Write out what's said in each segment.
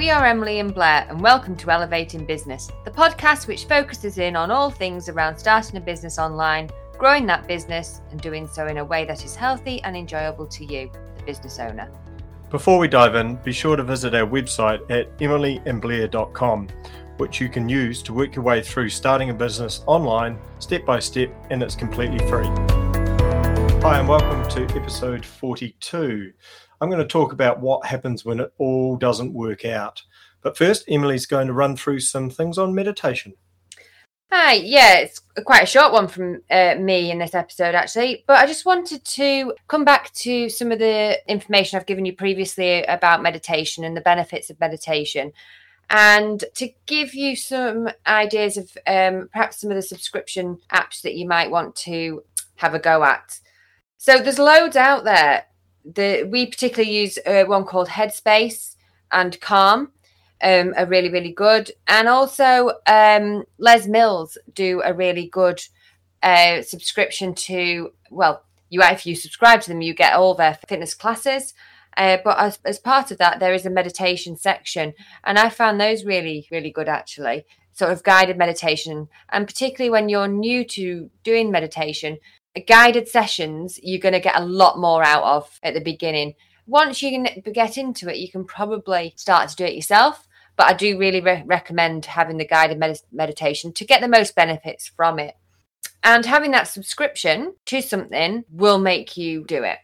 We are Emily and Blair, and welcome to Elevating Business, the podcast which focuses in on all things around starting a business online, growing that business, and doing so in a way that is healthy and enjoyable to you, the business owner. Before we dive in, be sure to visit our website at emilyandblair.com, which you can use to work your way through starting a business online step by step, and it's completely free. Hi, and welcome to episode 42. I'm going to talk about what happens when it all doesn't work out. But first, Emily's going to run through some things on meditation. Hi, yeah, it's quite a short one from uh, me in this episode, actually. But I just wanted to come back to some of the information I've given you previously about meditation and the benefits of meditation, and to give you some ideas of um, perhaps some of the subscription apps that you might want to have a go at. So there's loads out there the we particularly use uh, one called Headspace and Calm. Um, are really really good, and also um, Les Mills do a really good uh, subscription to. Well, you if you subscribe to them, you get all their fitness classes. Uh, but as, as part of that, there is a meditation section, and I found those really really good actually. Sort of guided meditation, and particularly when you're new to doing meditation, guided sessions you're going to get a lot more out of at the beginning. Once you can get into it you can probably start to do it yourself but i do really re- recommend having the guided med- meditation to get the most benefits from it. And having that subscription to something will make you do it.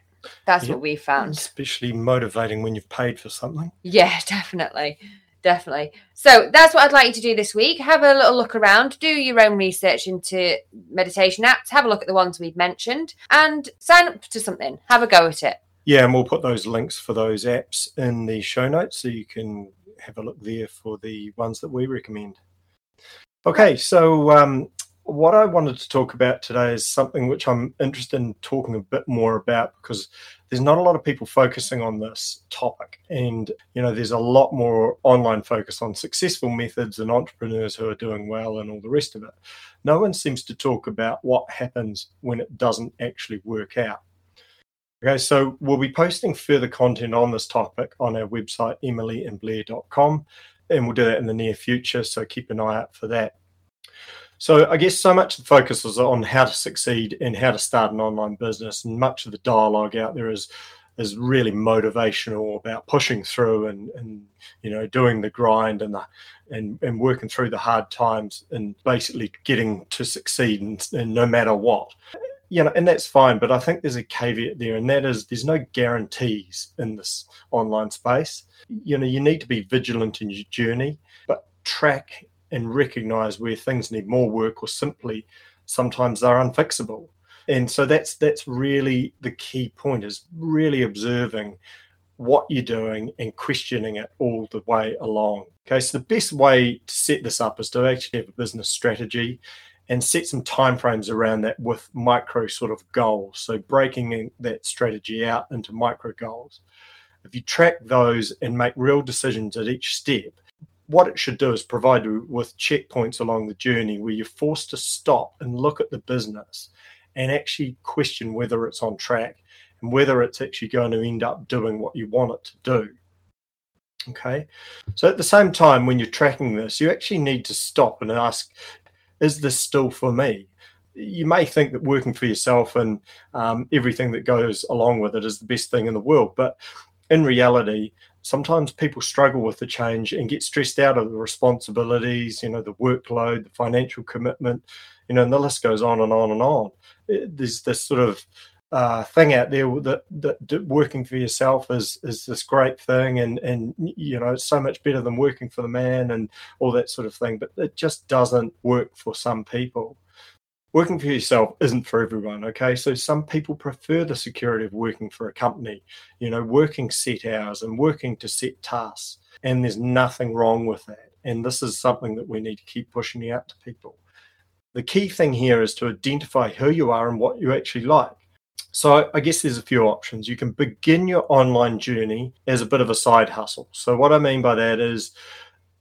That's what we found. especially motivating when you've paid for something. Yeah definitely definitely. So that's what I'd like you to do this week. Have a little look around, do your own research into meditation apps, have a look at the ones we've mentioned, and sign up to something. Have a go at it. Yeah, and we'll put those links for those apps in the show notes so you can have a look there for the ones that we recommend. Okay, so um, what I wanted to talk about today is something which I'm interested in talking a bit more about because there's not a lot of people focusing on this topic. And, you know, there's a lot more online focus on successful methods and entrepreneurs who are doing well and all the rest of it. No one seems to talk about what happens when it doesn't actually work out. Okay, so we'll be posting further content on this topic on our website, emilyandblair.com, and we'll do that in the near future. So keep an eye out for that. So I guess so much of the focus is on how to succeed and how to start an online business, and much of the dialogue out there is is really motivational about pushing through and and you know doing the grind and the and and working through the hard times and basically getting to succeed and, and no matter what. You know and that's fine but i think there's a caveat there and that is there's no guarantees in this online space. You know you need to be vigilant in your journey but track and recognize where things need more work or simply sometimes they're unfixable. And so that's that's really the key point is really observing what you're doing and questioning it all the way along. Okay so the best way to set this up is to actually have a business strategy and set some timeframes around that with micro sort of goals. So breaking that strategy out into micro goals. If you track those and make real decisions at each step what it should do is provide you with checkpoints along the journey where you're forced to stop and look at the business and actually question whether it's on track and whether it's actually going to end up doing what you want it to do. Okay. So at the same time, when you're tracking this, you actually need to stop and ask, is this still for me? You may think that working for yourself and um, everything that goes along with it is the best thing in the world, but in reality, sometimes people struggle with the change and get stressed out of the responsibilities, you know, the workload, the financial commitment, you know, and the list goes on and on and on. There's this sort of uh, thing out there that, that, that working for yourself is is this great thing, and and you know, it's so much better than working for the man and all that sort of thing. But it just doesn't work for some people working for yourself isn't for everyone okay so some people prefer the security of working for a company you know working set hours and working to set tasks and there's nothing wrong with that and this is something that we need to keep pushing out to people the key thing here is to identify who you are and what you actually like so I guess there's a few options. You can begin your online journey as a bit of a side hustle. So what I mean by that is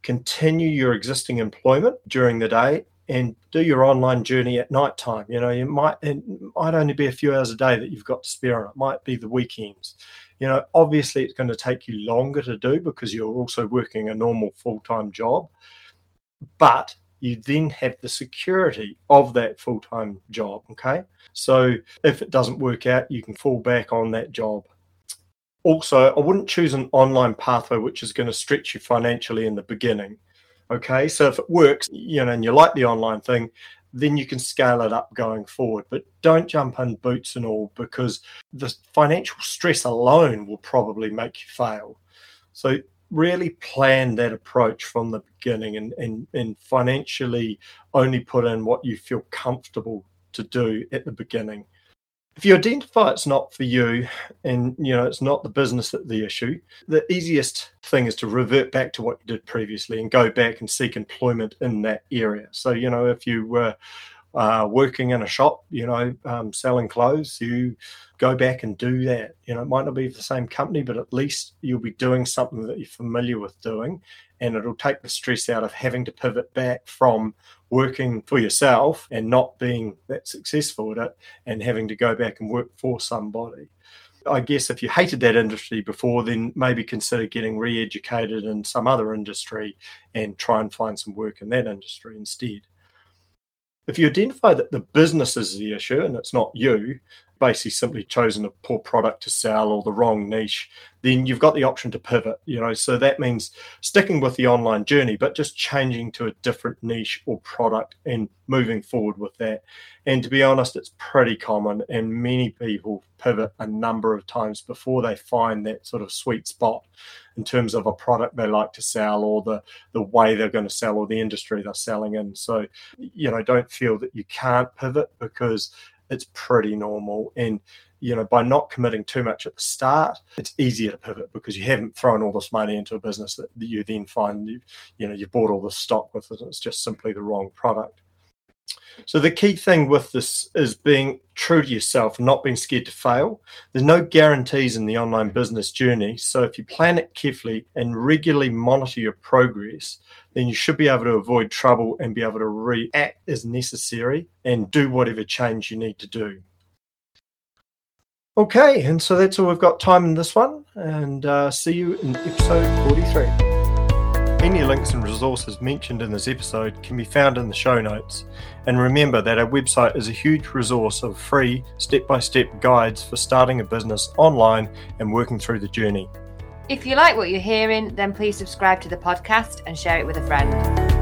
continue your existing employment during the day and do your online journey at night time. You know, you might it might only be a few hours a day that you've got to spare on it. Might be the weekends, You know, obviously, it's going to take you longer to do because you're also working a normal full time job, but you then have the security of that full time job. Okay. So if it doesn't work out, you can fall back on that job. Also, I wouldn't choose an online pathway which is going to stretch you financially in the beginning. Okay. So if it works, you know, and you like the online thing, then you can scale it up going forward. But don't jump in boots and all because the financial stress alone will probably make you fail. So really plan that approach from the beginning and, and, and financially only put in what you feel comfortable to do at the beginning if you identify it's not for you and you know it's not the business that the issue the easiest thing is to revert back to what you did previously and go back and seek employment in that area. So you know if you were uh, working in a shop you know um, selling clothes you go back and do that. You know it might not be the same company but at least you'll be doing something that you're familiar with doing and it'll take the stress out of having to pivot back from working for yourself and not being that successful at it and having to go back and work for somebody. I guess if you hated that industry before, then maybe consider getting re educated in some other industry and try and find some work in that industry instead. If you identify that the business is the issue and it's not you, basically simply chosen a poor product to sell or the wrong niche, then you've got the option to pivot. You know, so that means sticking with the online journey, but just changing to a different niche or product and moving forward with that. And to be honest, it's pretty common, and many people pivot a number of times before they find that sort of sweet spot in terms of a product they like to sell or the the way they're going to sell or the industry they're selling in. So, you know, don't feel that you can't pivot because it's pretty normal. And you know, by not committing too much at the start, it's easier to pivot because you haven't thrown all this money into a business that you then find you, you know, you bought all the stock with it. It's just simply the wrong product. So the key thing with this is being true to yourself, not being scared to fail. There's no guarantees in the online business journey. So if you plan it carefully and regularly monitor your progress, then you should be able to avoid trouble and be able to react as necessary and do whatever change you need to do. Okay, and so that's all we've got time in this one, and uh, see you in episode 43. Any links and resources mentioned in this episode can be found in the show notes. And remember that our website is a huge resource of free step by step guides for starting a business online and working through the journey. If you like what you're hearing, then please subscribe to the podcast and share it with a friend.